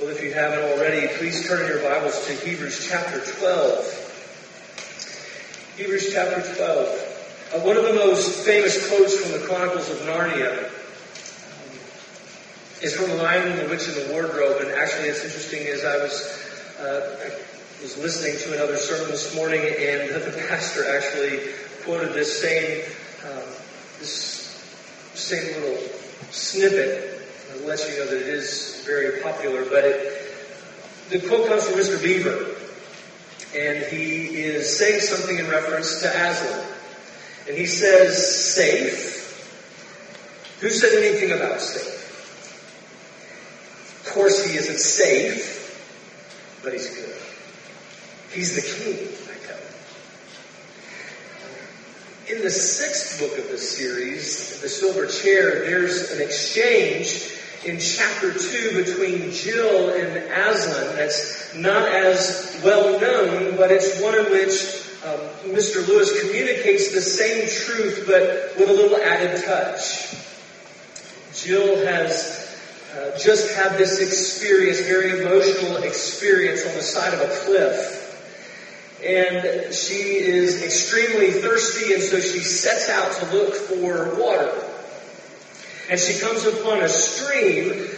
Well, if you haven't already, please turn your Bibles to Hebrews chapter 12. Hebrews chapter 12. Uh, one of the most famous quotes from the Chronicles of Narnia is from The Lion the Witch and the Wardrobe. And actually, it's interesting as I was, uh, I was listening to another sermon this morning, and the pastor actually quoted this same, um, this same little snippet it lets you know that it is very popular, but it, the quote comes from Mr. Beaver, and he is saying something in reference to Aslan. And he says, safe. Who said anything about safe? Of course he isn't safe, but he's good. He's the king, I tell you. In the sixth book of the series, The Silver Chair, there's an exchange in chapter 2 between Jill and Aslan that's not as well known, but it's one in which um, Mr. Lewis communicates the same truth but with a little added touch. Jill has uh, just had this experience, very emotional experience on the side of a cliff. And she is extremely thirsty and so she sets out to look for water and she comes upon a stream.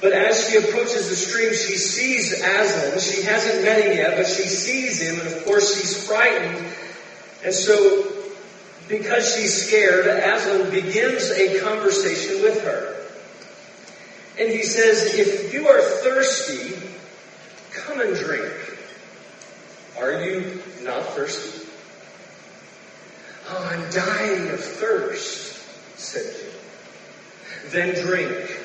But as she approaches the stream, she sees Aslan. She hasn't met him yet, but she sees him, and of course she's frightened. And so, because she's scared, Aslan begins a conversation with her. And he says, if you are thirsty, come and drink. Are you not thirsty? Oh, I'm dying of thirst, said Jill. Then drink,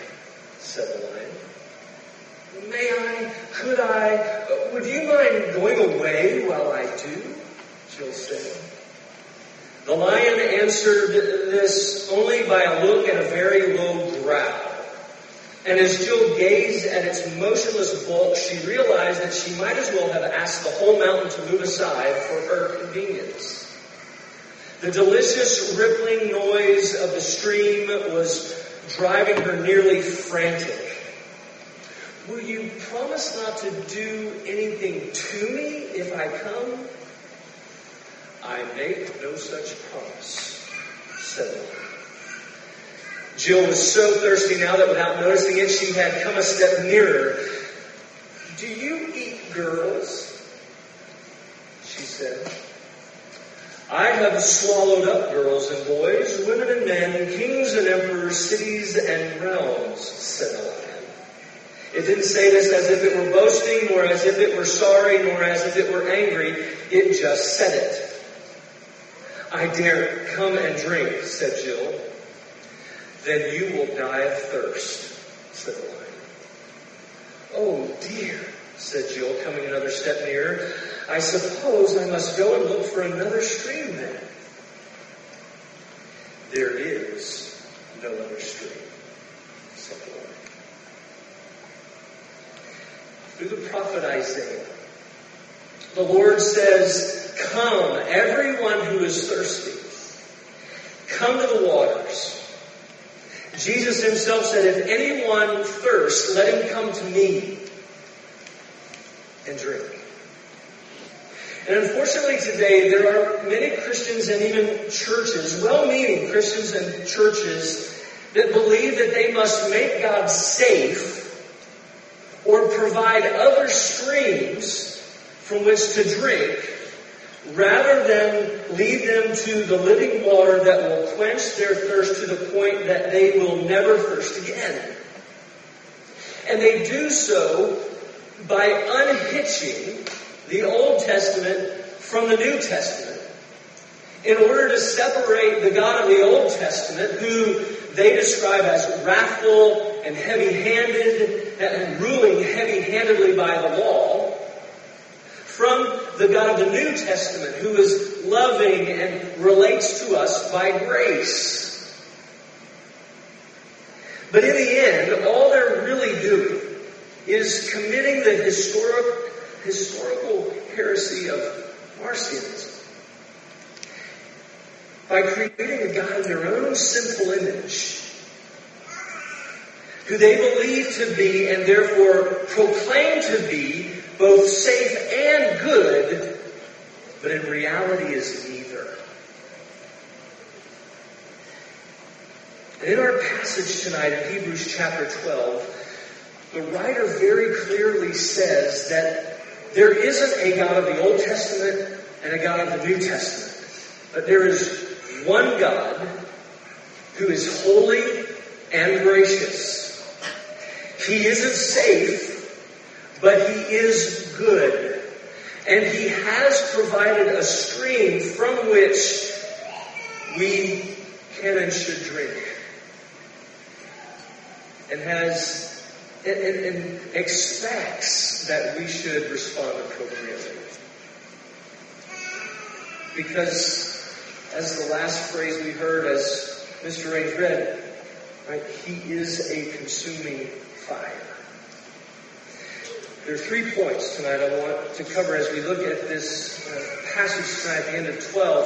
said the lion. May I, could I, uh, would you mind going away while I do? Jill said. The lion answered this only by a look and a very low growl. And as Jill gazed at its motionless bulk, she realized that she might as well have asked the whole mountain to move aside for her convenience. The delicious rippling noise of the stream was driving her nearly frantic. Will you promise not to do anything to me if I come? I make no such promise, said the Lord. Jill was so thirsty now that without noticing it, she had come a step nearer. Do you eat girls? She said. I have swallowed up girls and boys, women and men, kings and emperors, cities and realms, said the lion. It didn't say this as if it were boasting, nor as if it were sorry, nor as if it were angry. It just said it. I dare come and drink, said Jill. Then you will die of thirst, said the lion. Oh dear, said Jill, coming another step nearer. I suppose I must go and look for another stream then. There is no other stream, said the Lord. Through the prophet Isaiah, the Lord says, Come, everyone who is thirsty, come to the waters. Jesus himself said, If anyone thirsts, let him come to me and drink. And unfortunately today, there are many Christians and even churches, well-meaning Christians and churches, that believe that they must make God safe or provide other streams from which to drink rather than lead them to the living water that will quench their thirst to the point that they will never thirst again. And they do so by unhitching the Old Testament from the New Testament in order to separate the God of the Old Testament, who they describe as wrathful and heavy-handed and ruling heavy-handedly by the law, from the God of the New Testament, who is loving and relates to us by grace. But in the end, all they're really doing is committing the historic historical heresy of Marcionism. By creating a God in their own sinful image, who they believe to be and therefore proclaim to be both safe and good, but in reality is neither. And in our passage tonight in Hebrews chapter 12, the writer very clearly says that there isn't a God of the Old Testament and a God of the New Testament, but there is one God who is holy and gracious. He isn't safe, but he is good. And he has provided a stream from which we can and should drink. And has and, expects that we should respond appropriately. Because as the last phrase we heard as Mr. Raines read, right, he is a consuming fire. There are three points tonight I want to cover as we look at this uh, passage tonight at the end of 12.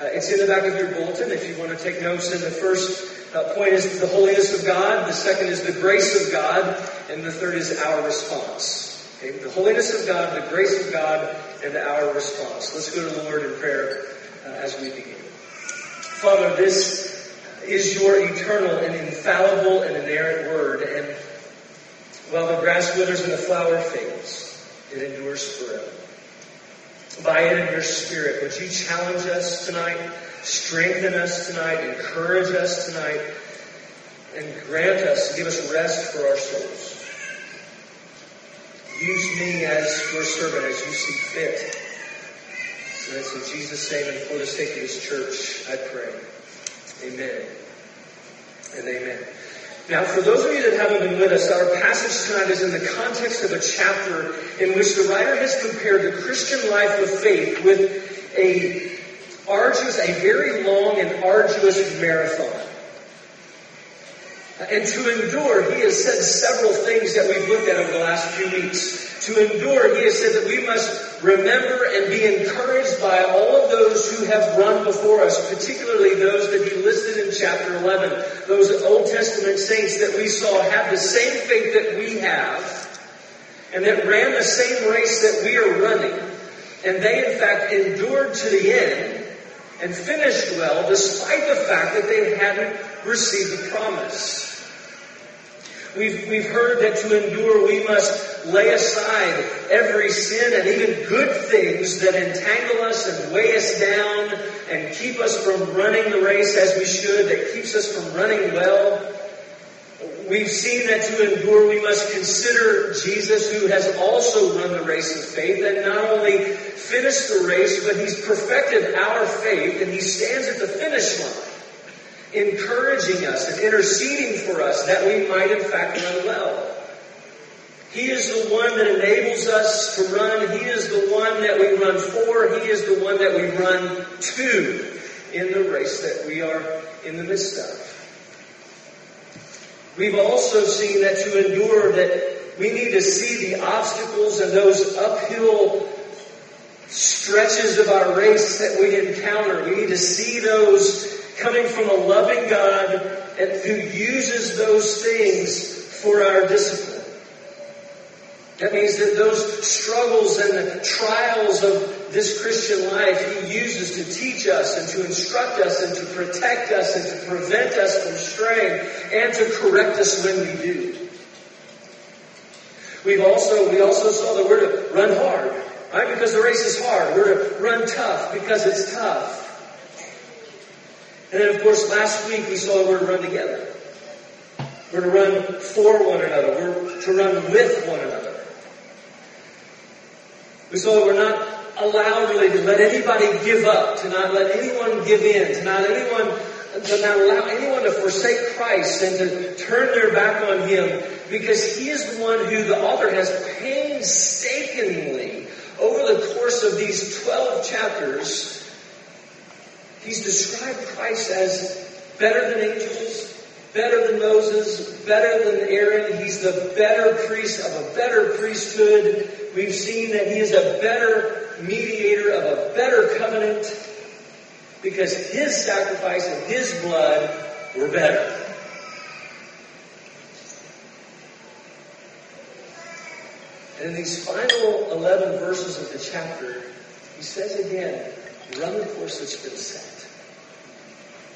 Uh, it's in the back of your bulletin if you want to take notes. in the first uh, point is the holiness of God. The second is the grace of God. And the third is our response. Okay? The holiness of God, the grace of God, and our response. Let's go to the Lord in prayer uh, as we begin. Father, this is your eternal and infallible and inerrant word. And while the grass withers and the flower fades, it endures forever. By it in your spirit, would you challenge us tonight, strengthen us tonight, encourage us tonight, and grant us, give us rest for our souls. Use me as your servant as you see fit. So that's in Jesus' name and for the sake of his church, I pray. Amen. And amen. Now, for those of you that haven't been with us, our passage tonight is in the context of a chapter in which the writer has compared the Christian life of faith with a arduous, a very long and arduous marathon. Uh, and to endure, he has said several things that we've looked at over the last few weeks. To endure, he has said that we must remember and be encouraged by all of those who have run before us, particularly those that he listed in chapter 11. Those Old Testament saints that we saw have the same faith that we have, and that ran the same race that we are running. And they, in fact, endured to the end and finished well, despite the fact that they hadn't received the promise. We've, we've heard that to endure we must lay aside every sin and even good things that entangle us and weigh us down and keep us from running the race as we should, that keeps us from running well. We've seen that to endure we must consider Jesus who has also run the race of faith and not only finished the race, but he's perfected our faith and he stands at the finish line encouraging us and interceding for us that we might in fact run well. He is the one that enables us to run. He is the one that we run for. He is the one that we run to in the race that we are in the midst of. We've also seen that to endure that we need to see the obstacles and those uphill stretches of our race that we encounter. We need to see those coming from a loving God and who uses those things for our discipline. That means that those struggles and the trials of this Christian life He uses to teach us and to instruct us and to protect us and to prevent us from straying and to correct us when we do. We've also, we also saw that we're to run hard, right? Because the race is hard. We're to run tough because it's tough. And then, of course, last week we saw we're to run together. We're to run for one another. We're to run with one another. We saw that we're not allowed really to let anybody give up, to not let anyone give in, to not anyone to not allow anyone to forsake Christ and to turn their back on Him because He is the one who the author has painstakingly over the course of these 12 chapters He's described Christ as better than angels, better than Moses, better than Aaron. He's the better priest of a better priesthood we've seen that he is a better mediator of a better covenant because his sacrifice and his blood were better. And in these final 11 verses of the chapter, he says again, run the course that's been set.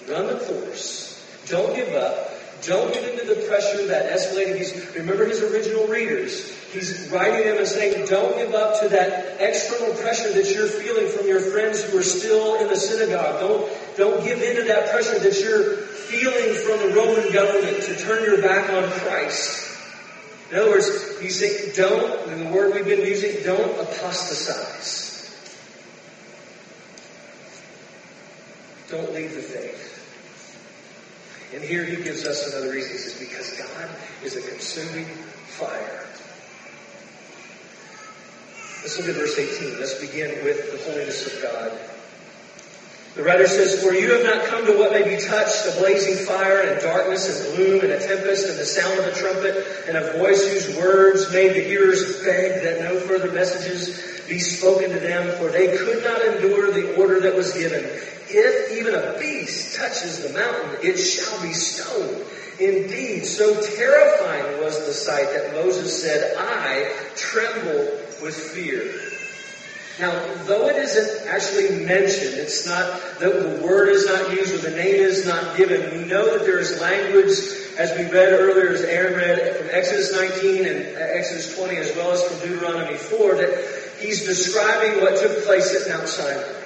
Run the course. Don't give up. Don't get into the pressure that escalated. He's, remember his original readers. He's writing them and saying, don't give up to that external pressure that you're feeling from your friends who are still in the synagogue. Don't, don't give in to that pressure that you're feeling from the Roman government to turn your back on Christ. In other words, he's saying, don't, and the word we've been using, don't apostatize. Don't leave the faith. And here he gives us another reason. He says, because God is a consuming fire. Let's look at verse 18. Let's begin with the holiness of God. The writer says, For you have not come to what may be touched, a blazing fire and darkness and gloom and a tempest and the sound of a trumpet and a voice whose words made the hearers beg that no further messages be spoken to them, for they could not endure the order that was given. If even a beast touches the mountain, it shall be stoned. Indeed, so terrifying was the sight that Moses said, I tremble with fear. Now, though it isn't actually mentioned, it's not, the, the word is not used or the name is not given, we know that there is language, as we read earlier, as Aaron read from Exodus 19 and uh, Exodus 20, as well as from Deuteronomy 4, that he's describing what took place at Mount Sinai.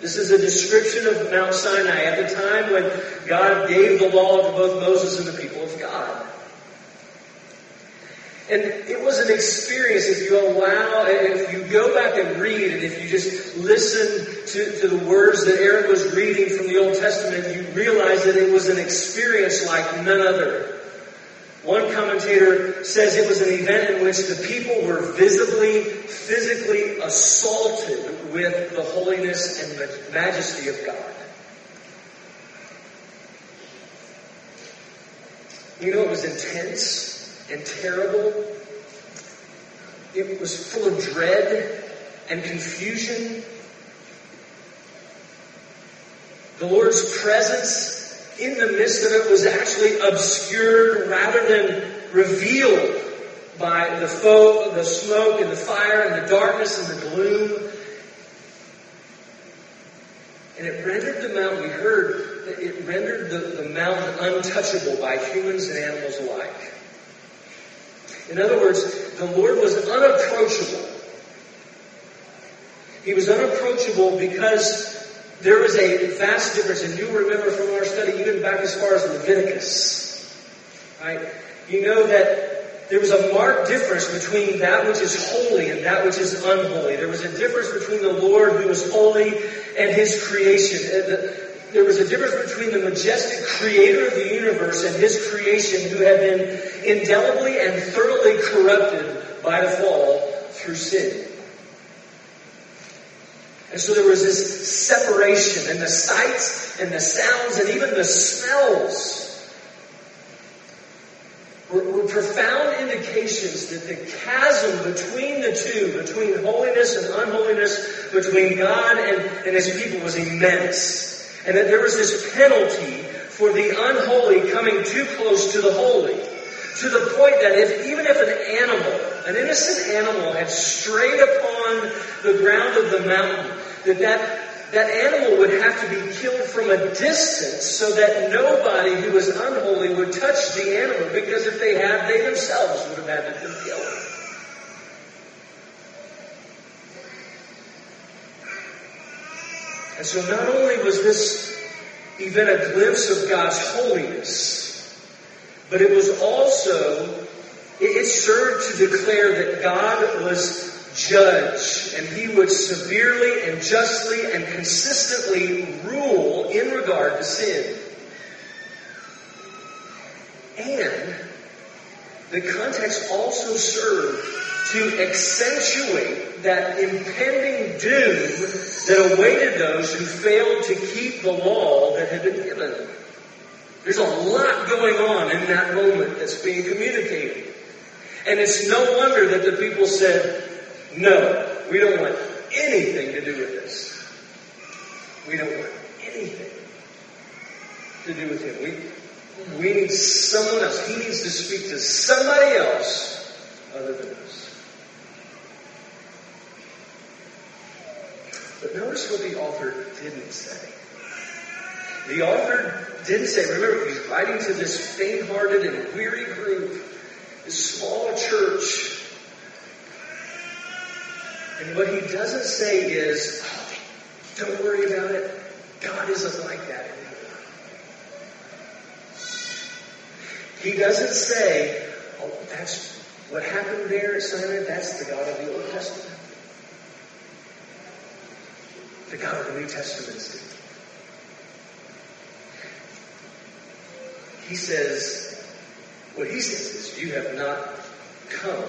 This is a description of Mount Sinai at the time when God gave the law to both Moses and the people of God. And it was an experience if you allow, if you go back and read, and if you just listen to, to the words that Aaron was reading from the Old Testament, you realize that it was an experience like none other. One commentator says it was an event in which the people were visibly, physically assaulted with the holiness and the majesty of God. You know, it was intense and terrible. It was full of dread and confusion. The Lord's presence in the midst of it was actually obscured rather than revealed by the foe, the smoke and the fire and the darkness and the gloom. And it rendered the mountain, we heard, it rendered the, the mountain untouchable by humans and animals alike. In other words, the Lord was unapproachable. He was unapproachable because there was a vast difference, and you remember from our study, back as far as Leviticus, right? You know that there was a marked difference between that which is holy and that which is unholy. There was a difference between the Lord who was holy and his creation. There was a difference between the majestic creator of the universe and his creation who had been indelibly and thoroughly corrupted by the fall through sin. And so there was this separation, and the sights and the sounds and even the smells were, were, profound indications that the chasm between the two, between holiness and unholiness, between God and, and his people was immense. And that there was this penalty for the unholy coming too close to the holy. To the point that if, even if an animal, an innocent animal had strayed upon the ground of the mountain, that that, that animal would have to be killed from a distance so that nobody who was unholy would touch the animal because if they had, they themselves would have had to be killed. And so not only was this event a glimpse of God's holiness, but it was also, it served to declare that God was judge, and he would severely and justly and consistently rule in regard to sin. And the context also served to accentuate that impending doom that awaited those who failed to keep the law that had been given. There's a lot going on in that moment that's being communicated. And it's no wonder that the people said, no, we don't want anything to do with this. We don't want anything to do with him. We, we need someone else. He needs to speak to somebody else other than us. But notice what the author didn't say. The author didn't say, remember, he's writing to this faint-hearted and weary group, this small church. And what he doesn't say is, oh, don't worry about it. God isn't like that anymore. He doesn't say, oh, that's what happened there at Sinai, that's the God of the Old Testament. The God of the New Testament is He says, what he says is, you have not come.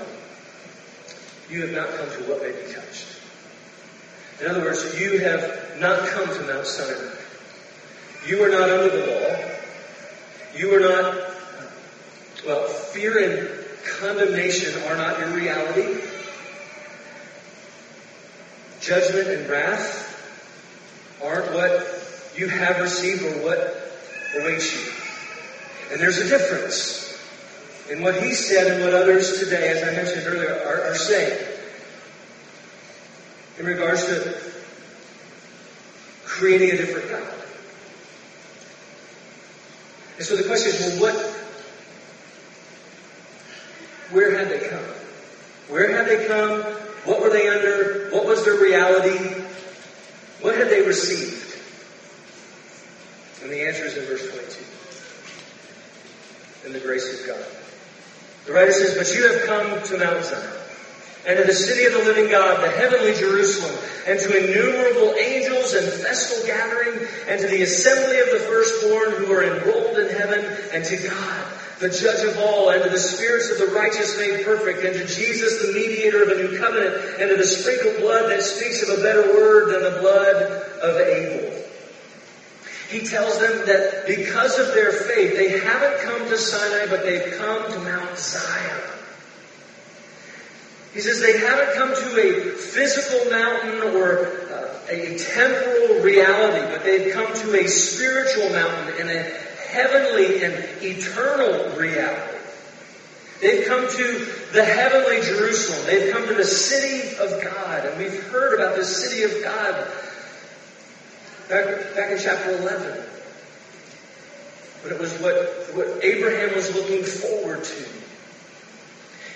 You have not come to what may be touched. In other words, you have not come to Mount Sinai. You are not under the law. You are not, well, fear and condemnation are not your reality. Judgment and wrath aren't what you have received or what awaits you. And there's a difference in what he said and what others today, as I mentioned earlier, are, are saying in regards to creating a different God. And so the question is, well, what, where had they come? Where had they come? What were they under? What was their reality? What had they received? And the answer is in verse 22 in the grace of God. The writer says, But you have come to Mount Zion, and to the city of the living God, the heavenly Jerusalem, and to innumerable angels and festal gathering, and to the assembly of the firstborn who are enrolled in heaven, and to God, the judge of all, and to the spirits of the righteous made perfect, and to Jesus, the mediator of a new covenant, and to the sprinkled blood that speaks of a better word than the blood of Abel. He tells them that because of their faith, they haven't come to Sinai, but they've come to Mount Zion. He says they haven't come to a physical mountain or uh, a temporal reality, but they've come to a spiritual mountain and a heavenly and eternal reality. They've come to the heavenly Jerusalem. They've come to the city of God. And we've heard about the city of God back, back in chapter 11. But it was what, what Abraham was looking forward to.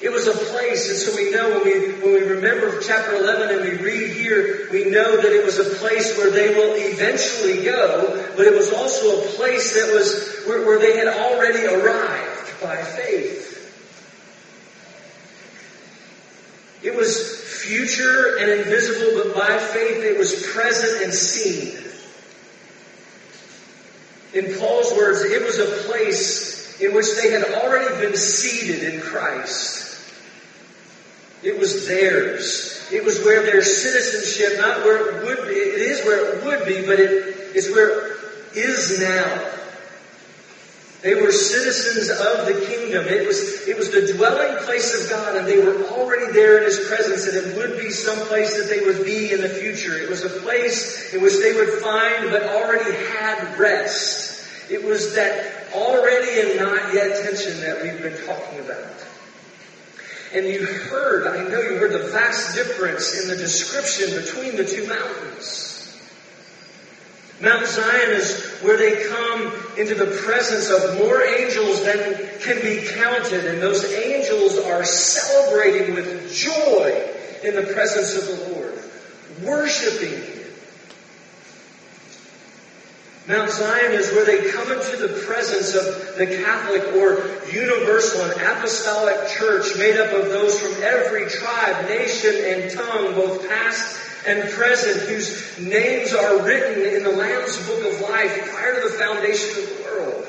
It was a place, and so we know when we, when we remember chapter 11 and we read here, we know that it was a place where they will eventually go, but it was also a place that was where, where they had already arrived by faith. It was future and invisible, but by faith it was present and seen. In Paul's words, it was a place in which they had already been seated in Christ. It was theirs. It was where their citizenship, not where it would be, it is where it would be, but it is where it is now. They were citizens of the kingdom. It was, it was the dwelling place of God, and they were already there in His presence, and it would be some place that they would be in the future. It was a place in which they would find, but already had rest. It was that already and not yet tension that we've been talking about. And you heard, I know you heard the vast difference in the description between the two mountains. Mount Zion is where they come into the presence of more angels than can be counted, and those angels are celebrating with joy in the presence of the Lord, worshiping Him. Mount Zion is where they come into the presence of the Catholic or universal and apostolic church made up of those from every tribe, nation, and tongue, both past and present, whose names are written in the Lamb's Book of Life prior to the foundation of the world.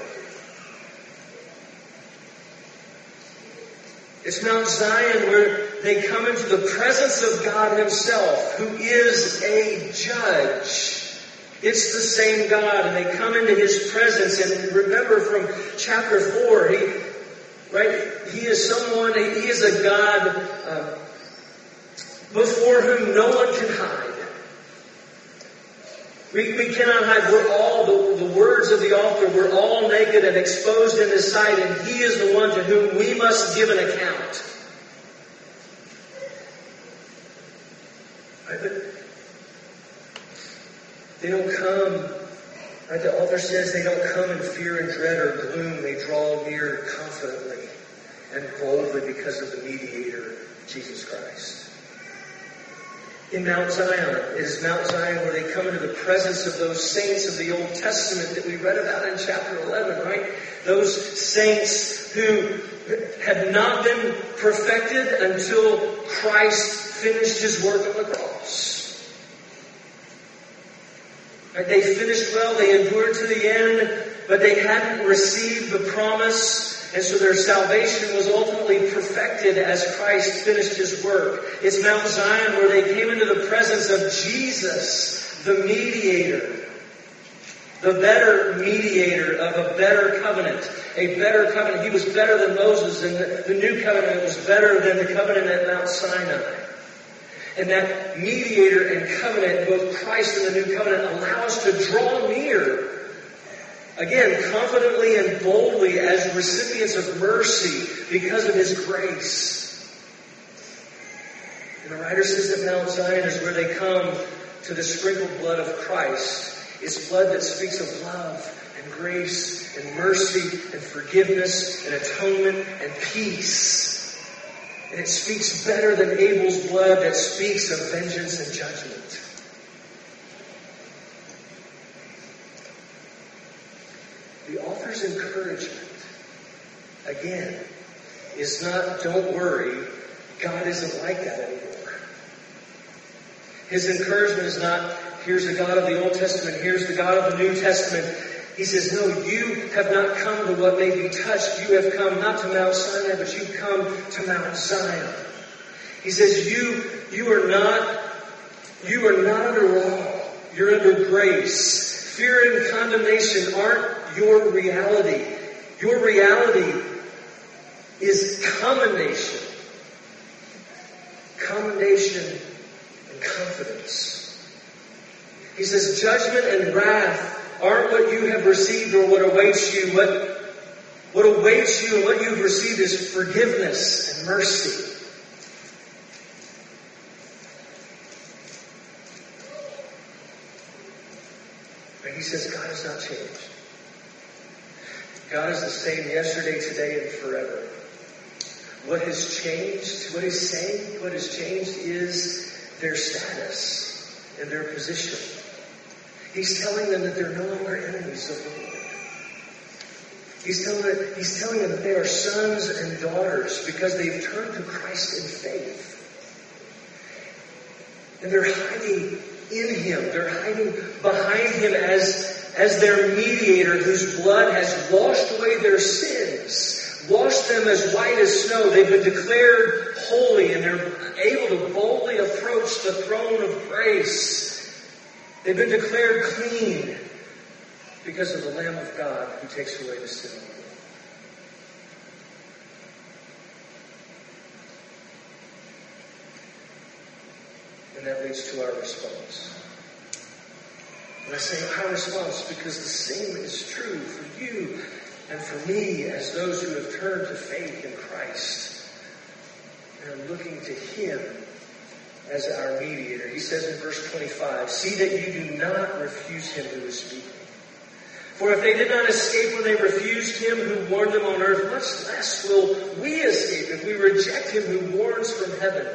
It's Mount Zion where they come into the presence of God Himself, who is a judge. It's the same God, and they come into His presence. And remember from chapter 4, He, right, He is someone, He is a God uh, before whom no one can hide. We, we cannot hide. We're all, the, the words of the author, we're all naked and exposed in His sight, and He is the one to whom we must give an account. But They don't come, right? The author says they don't come in fear and dread or gloom. They draw near confidently and boldly because of the mediator, Jesus Christ in Mount Zion. is Mount Zion where they come into the presence of those saints of the Old Testament that we read about in chapter 11, right? Those saints who had not been perfected until Christ finished his work on the cross. Right? They finished well, they endured to the end, but they hadn't received the promise and so their salvation was ultimately perfected as Christ finished his work. It's Mount Zion where they came into the presence of Jesus, the mediator. The better mediator of a better covenant. A better covenant. He was better than Moses and the, new covenant was better than the covenant at Mount Sinai. And that mediator and covenant, both Christ and the new covenant, allow us to draw near Again, confidently and boldly as recipients of mercy because of His grace. And the writer says that Mount Zion is where they come to the sprinkled blood of Christ. It's blood that speaks of love and grace and mercy and forgiveness and atonement and peace. And it speaks better than Abel's blood that speaks of vengeance and judgment. Encouragement, again, is not, don't worry, God isn't like that anymore. His encouragement is not, here's the God of the Old Testament, here's the God of the New Testament. He says, no, you have not come to what may be touched. You have come not to Mount Sinai, but you've come to Mount Zion. He says, you, you are not, you are not under law. You're under grace. Fear and condemnation aren't your reality. Your reality is commendation. Commendation and confidence. He says judgment and wrath aren't what you have received or what awaits you. What, what awaits you and what you've received is forgiveness and mercy. And he says God has not changed. God is the same yesterday, today, and forever. What has changed, what is saying, what has changed is their status and their position. He's telling them that they're no longer enemies of the Lord. He's telling, them, he's telling them that they are sons and daughters because they've turned to Christ in faith. And they're hiding in Him. They're hiding behind Him as as their mediator whose blood has washed away their sins, washed them as white as snow. They've been declared holy and they're able to boldly approach the throne of grace. They've been declared clean because of the Lamb of God who takes away the sin of the world. And that leads to our response. And I say our response because the same is true for you and for me as those who have turned to faith in Christ and are looking to Him as our mediator. He says in verse 25, See that you do not refuse Him who is speaking. For if they did not escape when they refused Him who warned them on earth, much less will we escape if we reject Him who warns from heaven.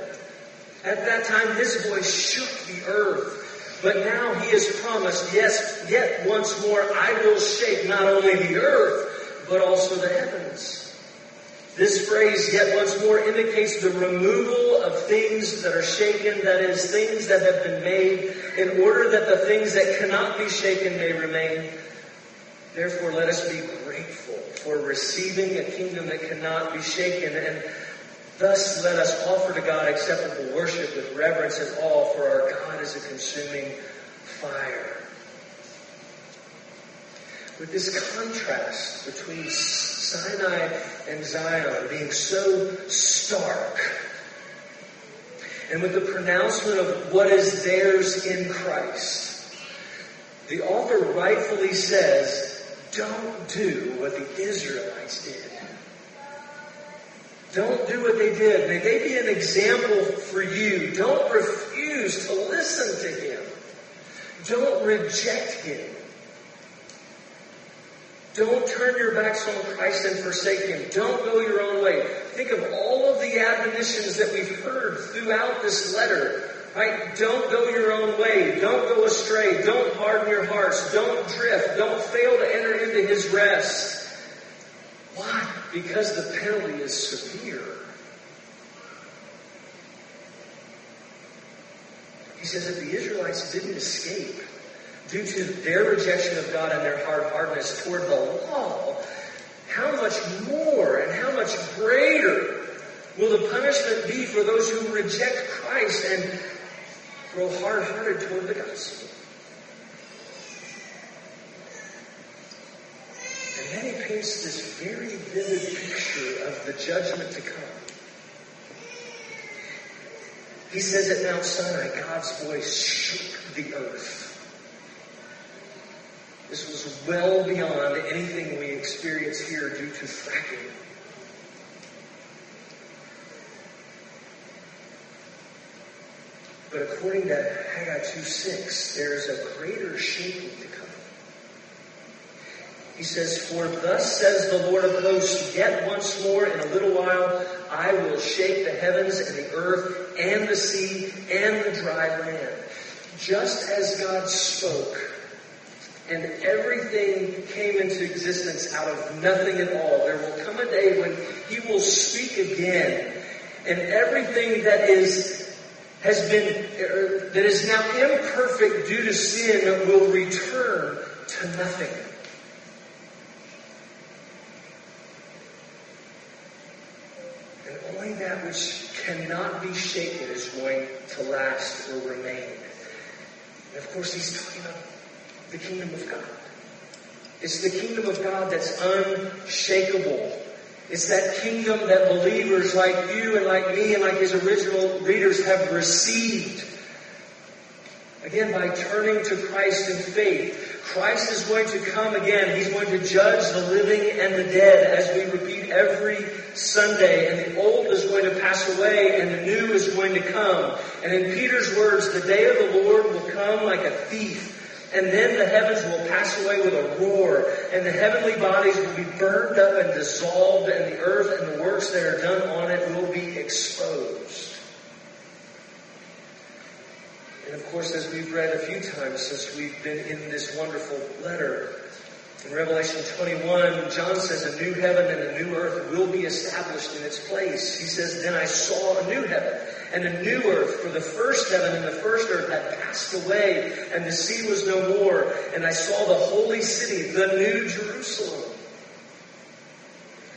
At that time, His voice shook the earth. But now he has promised, yes, yet once more I will shake not only the earth, but also the heavens. This phrase, yet once more, indicates the removal of things that are shaken, that is, things that have been made, in order that the things that cannot be shaken may remain. Therefore, let us be grateful for receiving a kingdom that cannot be shaken and Thus let us offer to God acceptable worship with reverence and awe, for our God is a consuming fire. With this contrast between Sinai and Zion being so stark, and with the pronouncement of what is theirs in Christ, the author rightfully says, don't do what the Israelites did. Don't do what they did. May they be an example for you. Don't refuse to listen to him. Don't reject him. Don't turn your backs on Christ and forsake him. Don't go your own way. Think of all of the admonitions that we've heard throughout this letter. Right? Don't go your own way. Don't go astray. Don't harden your hearts. Don't drift. Don't fail to enter into his rest. Why? Because the penalty is severe. He says if the Israelites didn't escape due to their rejection of God and their hard hardness toward the law, how much more and how much greater will the punishment be for those who reject Christ and grow hard-hearted toward the gospel? And then he paints this very vivid picture of the judgment to come. He says at Mount Sinai, God's voice shook the earth. This was well beyond anything we experience here due to fracking. But according to Haggai 2.6, there is a greater shaking. He says, For thus says the Lord of hosts, yet once more in a little while I will shake the heavens and the earth and the sea and the dry land. Just as God spoke, and everything came into existence out of nothing at all, there will come a day when He will speak again, and everything that is has been er, that is now imperfect due to sin will return to nothing. And only that which cannot be shaken is going to last or remain. And of course, he's talking about the kingdom of God. It's the kingdom of God that's unshakable. It's that kingdom that believers like you and like me and like his original readers have received. Again, by turning to Christ in faith. Christ is going to come again. He's going to judge the living and the dead as we repeat every Sunday. And the old is going to pass away and the new is going to come. And in Peter's words, the day of the Lord will come like a thief. And then the heavens will pass away with a roar, and the heavenly bodies will be burned up and dissolved, and the earth and the works that are done on it will be exposed. And of course, as we've read a few times since we've been in this wonderful letter, in Revelation 21, John says a new heaven and a new earth will be established in its place. He says, Then I saw a new heaven and a new earth, for the first heaven and the first earth had passed away, and the sea was no more. And I saw the holy city, the new Jerusalem,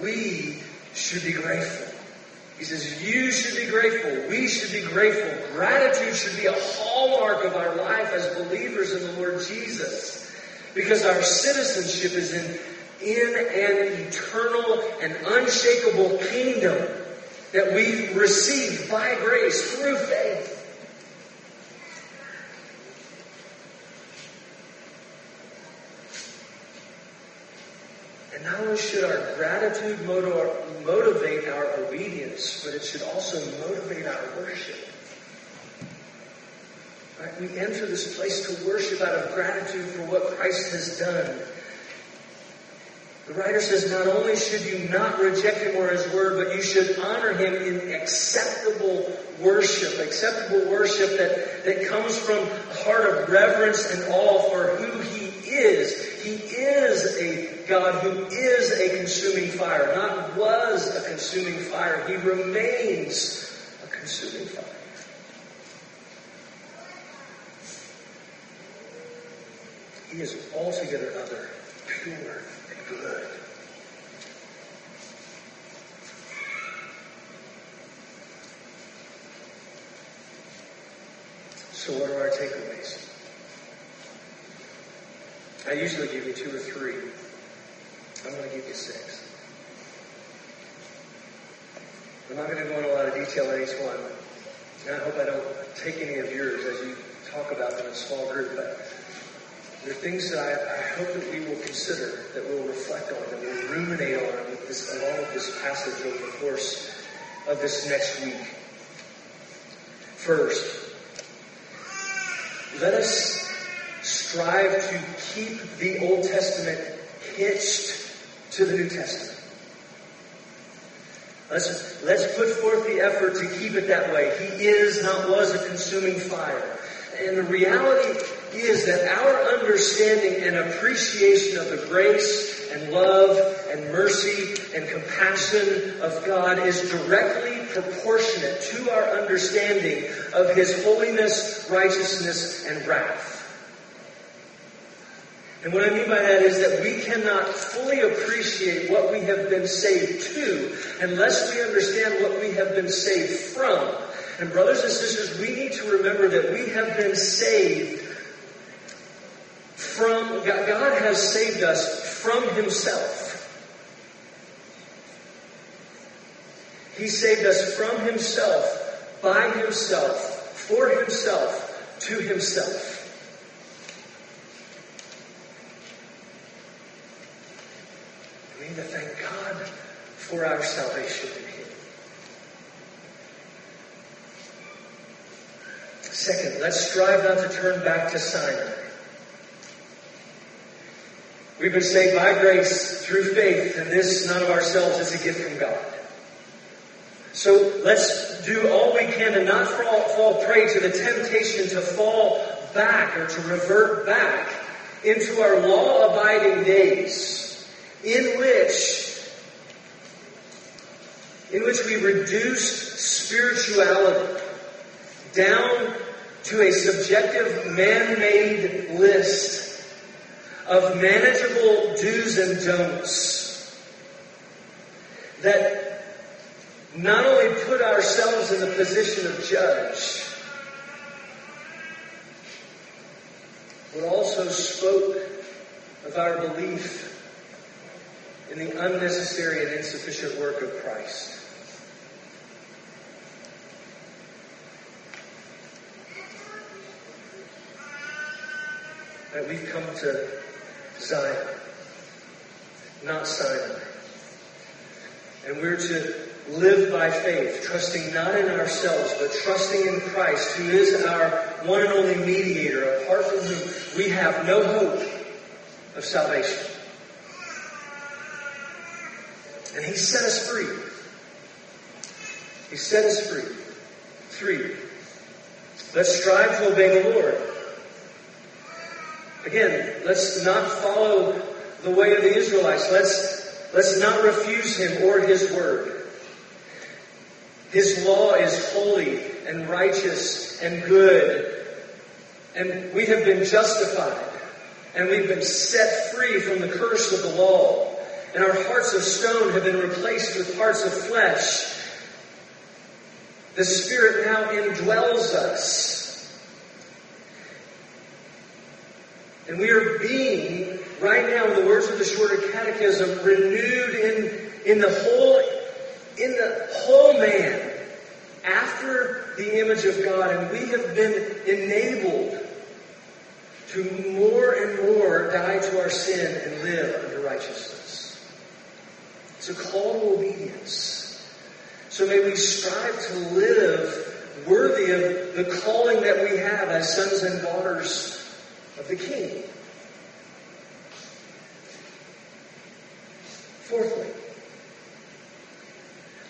we should be grateful. He says, you should be grateful. We should be grateful. Gratitude should be a hallmark of our life as believers in the Lord Jesus. Because our citizenship is in, in an eternal and unshakable kingdom that we receive by grace through faith. Not only should our gratitude motivate our obedience, but it should also motivate our worship. Right? We enter this place to worship out of gratitude for what Christ has done. The writer says not only should you not reject him or his word, but you should honor him in acceptable worship, acceptable worship that, that comes from a heart of reverence and awe for who he is. He is a God who is a consuming fire, not was a consuming fire. He remains a consuming fire. He is altogether other, pure, and good. So what are our takeaways? I usually give you two or three. I'm going to give you six. I'm not going to go into a lot of detail on each one. And I hope I don't take any of yours as you talk about them in a small group, but there are things that I, I hope that we will consider, that we'll reflect on, that we'll ruminate on with this, along with this passage over the course of this next week. First, let us strive to keep the Old Testament hitched to the New Testament. Let's, let's put forth the effort to keep it that way. He is, not was, a consuming fire. And the reality is that our understanding and appreciation of the grace and love and mercy and compassion of God is directly proportionate to our understanding of His holiness, righteousness, and wrath. And what I mean by that is that we cannot fully appreciate what we have been saved to unless we understand what we have been saved from. And brothers and sisters, we need to remember that we have been saved from, God has saved us from Himself. He saved us from Himself, by Himself, for Himself, to Himself. To thank God for our salvation in Him. Second, let's strive not to turn back to Sinai. We've been saved by grace through faith, and this, none of ourselves, is a gift from God. So let's do all we can to not fall, fall prey to the temptation to fall back or to revert back into our law abiding days in which in which we reduced spirituality down to a subjective man-made list of manageable do's and don'ts that not only put ourselves in the position of judge, but also spoke of our belief in the unnecessary and insufficient work of Christ. That we've come to Zion, not Sinai. And we're to live by faith, trusting not in ourselves, but trusting in Christ, who is our one and only mediator, apart from whom we have no hope of salvation. And he set us free. He set us free. Three. Let's strive to obey the Lord. Again, let's not follow the way of the Israelites. Let's, let's not refuse him or his word. His law is holy and righteous and good. And we have been justified. And we've been set free from the curse of the law and our hearts of stone have been replaced with hearts of flesh. The Spirit now indwells us. And we are being, right now, in the words of the shorter catechism, renewed in, in the whole, in the whole man after the image of God. And we have been enabled to more and more die to our sin and live under righteousness. It's a call to obedience. So may we strive to live worthy of the calling that we have as sons and daughters of the King. Fourthly,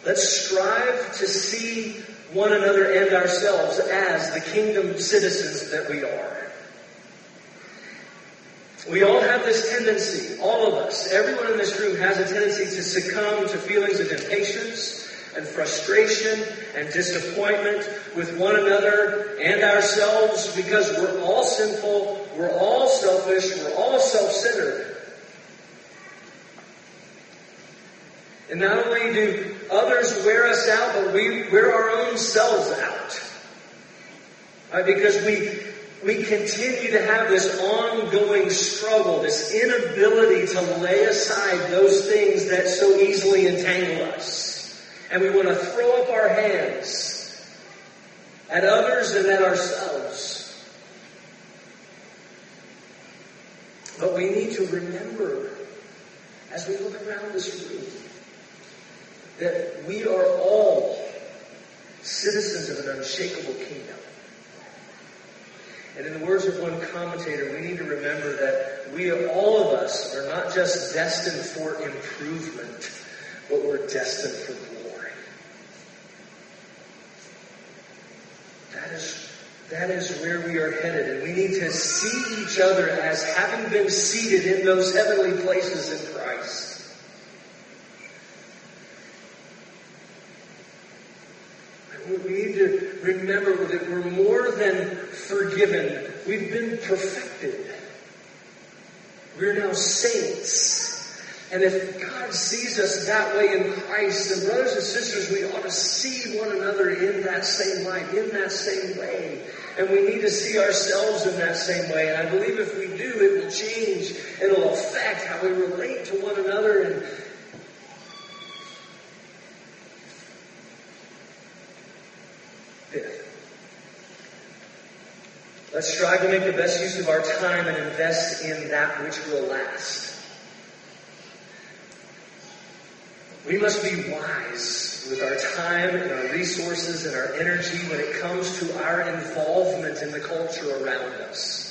let's strive to see one another and ourselves as the kingdom citizens that we are. We all have this tendency, all of us, everyone in this room has a tendency to succumb to feelings of impatience and frustration and disappointment with one another and ourselves because we're all sinful, we're all selfish, we're all self-centered. And not only do others wear us out, but we wear our own selves out. Right? Because we we continue to have this ongoing struggle, this inability to lay aside those things that so easily entangle us. And we want to throw up our hands at others and at ourselves. But we need to remember as we look around this room that we are all citizens of an unshakable kingdom. And in the words of one commentator, we need to remember that we, all of us, are not just destined for improvement, but we're destined for glory. That is, that is where we are headed. And we need to see each other as having been seated in those heavenly places in Christ. We need to remember that we're more than forgiven. We've been perfected. We're now saints. And if God sees us that way in Christ, then brothers and sisters, we ought to see one another in that same light, in that same way. And we need to see ourselves in that same way. And I believe if we do, it will change. It'll affect how we relate to one another and let's strive to make the best use of our time and invest in that which will last. We must be wise with our time and our resources and our energy when it comes to our involvement in the culture around us.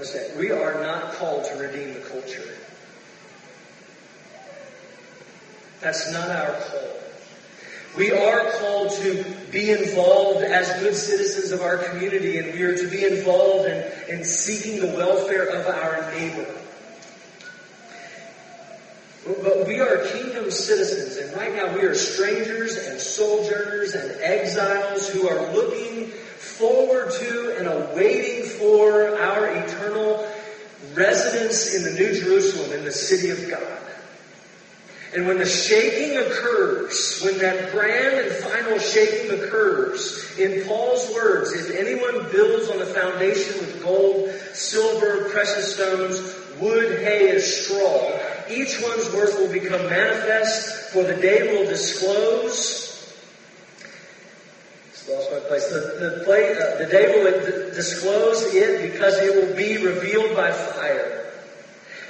To say, we are not called to redeem the culture. That's not our call. We are called to be involved as good citizens of our community, and we are to be involved in, in seeking the welfare of our neighbor. But we are kingdom citizens, and right now we are strangers and sojourners and exiles who are looking forward to and awaiting for our eternal residence in the New Jerusalem, in the city of God. And when the shaking occurs, when that grand and final shaking occurs, in Paul's words, if anyone builds on the foundation with gold, silver, precious stones, wood, hay, and straw, each one's worth will become manifest, for the day will disclose. Lost my place. The, the, play, uh, the day will disclose it because it will be revealed by fire.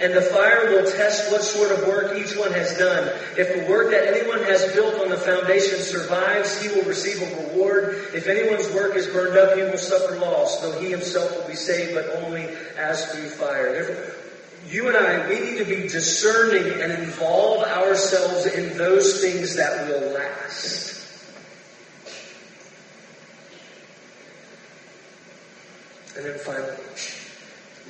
And the fire will test what sort of work each one has done. If the work that anyone has built on the foundation survives, he will receive a reward. If anyone's work is burned up, he will suffer loss, though he himself will be saved, but only as through fire. You and I, we need to be discerning and involve ourselves in those things that will last. And then finally,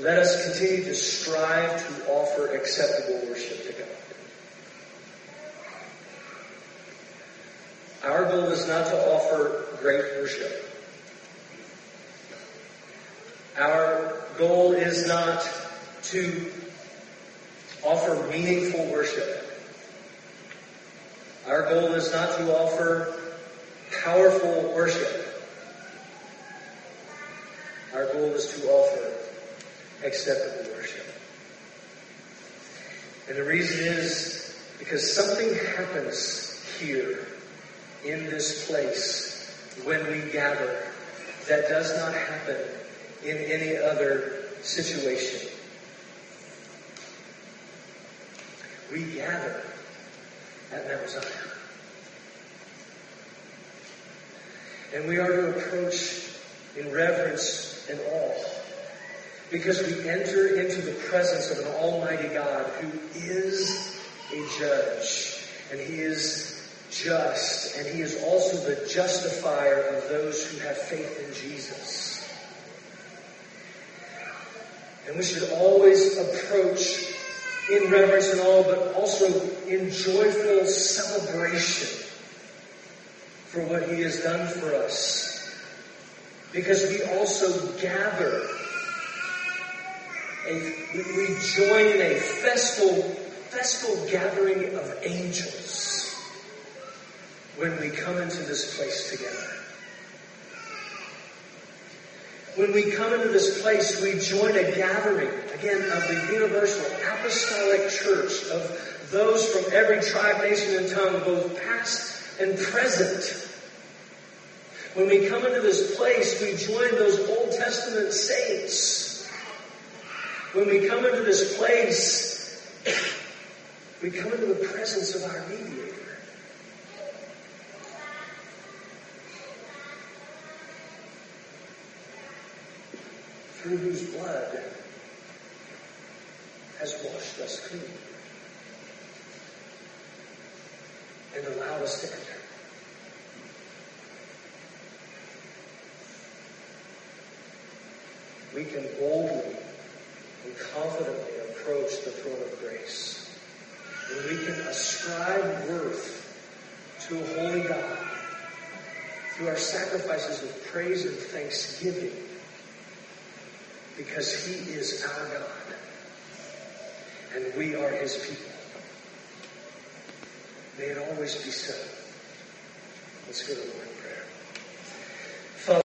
let us continue to strive to offer acceptable worship to God. Our goal is not to offer great worship. Our goal is not to offer meaningful worship. Our goal is not to offer powerful worship. Our goal is to offer acceptable worship. And the reason is because something happens here in this place when we gather that does not happen in any other situation. We gather at Mount Zion. And we are to approach in reverence and awe because we enter into the presence of an almighty God who is a judge and he is just and he is also the justifier of those who have faith in Jesus. And we should always approach in reverence and awe, but also in joyful celebration for what he has done for us. Because we also gather a, we join in a festal, festal gathering of angels when we come into this place together. When we come into this place, we join a gathering, again, of the universal apostolic church of those from every tribe, nation, and tongue, both past and present. When we come into this place, we join those Old Testament saints. When we come into this place, we come into the presence of our mediator. Through whose blood has washed us clean and allowed us to enter. we can boldly and confidently approach the throne of grace. And we can ascribe worth to a holy God through our sacrifices of praise and thanksgiving because he is our God and we are his people. May it always be so. Let's go to the Lord in prayer.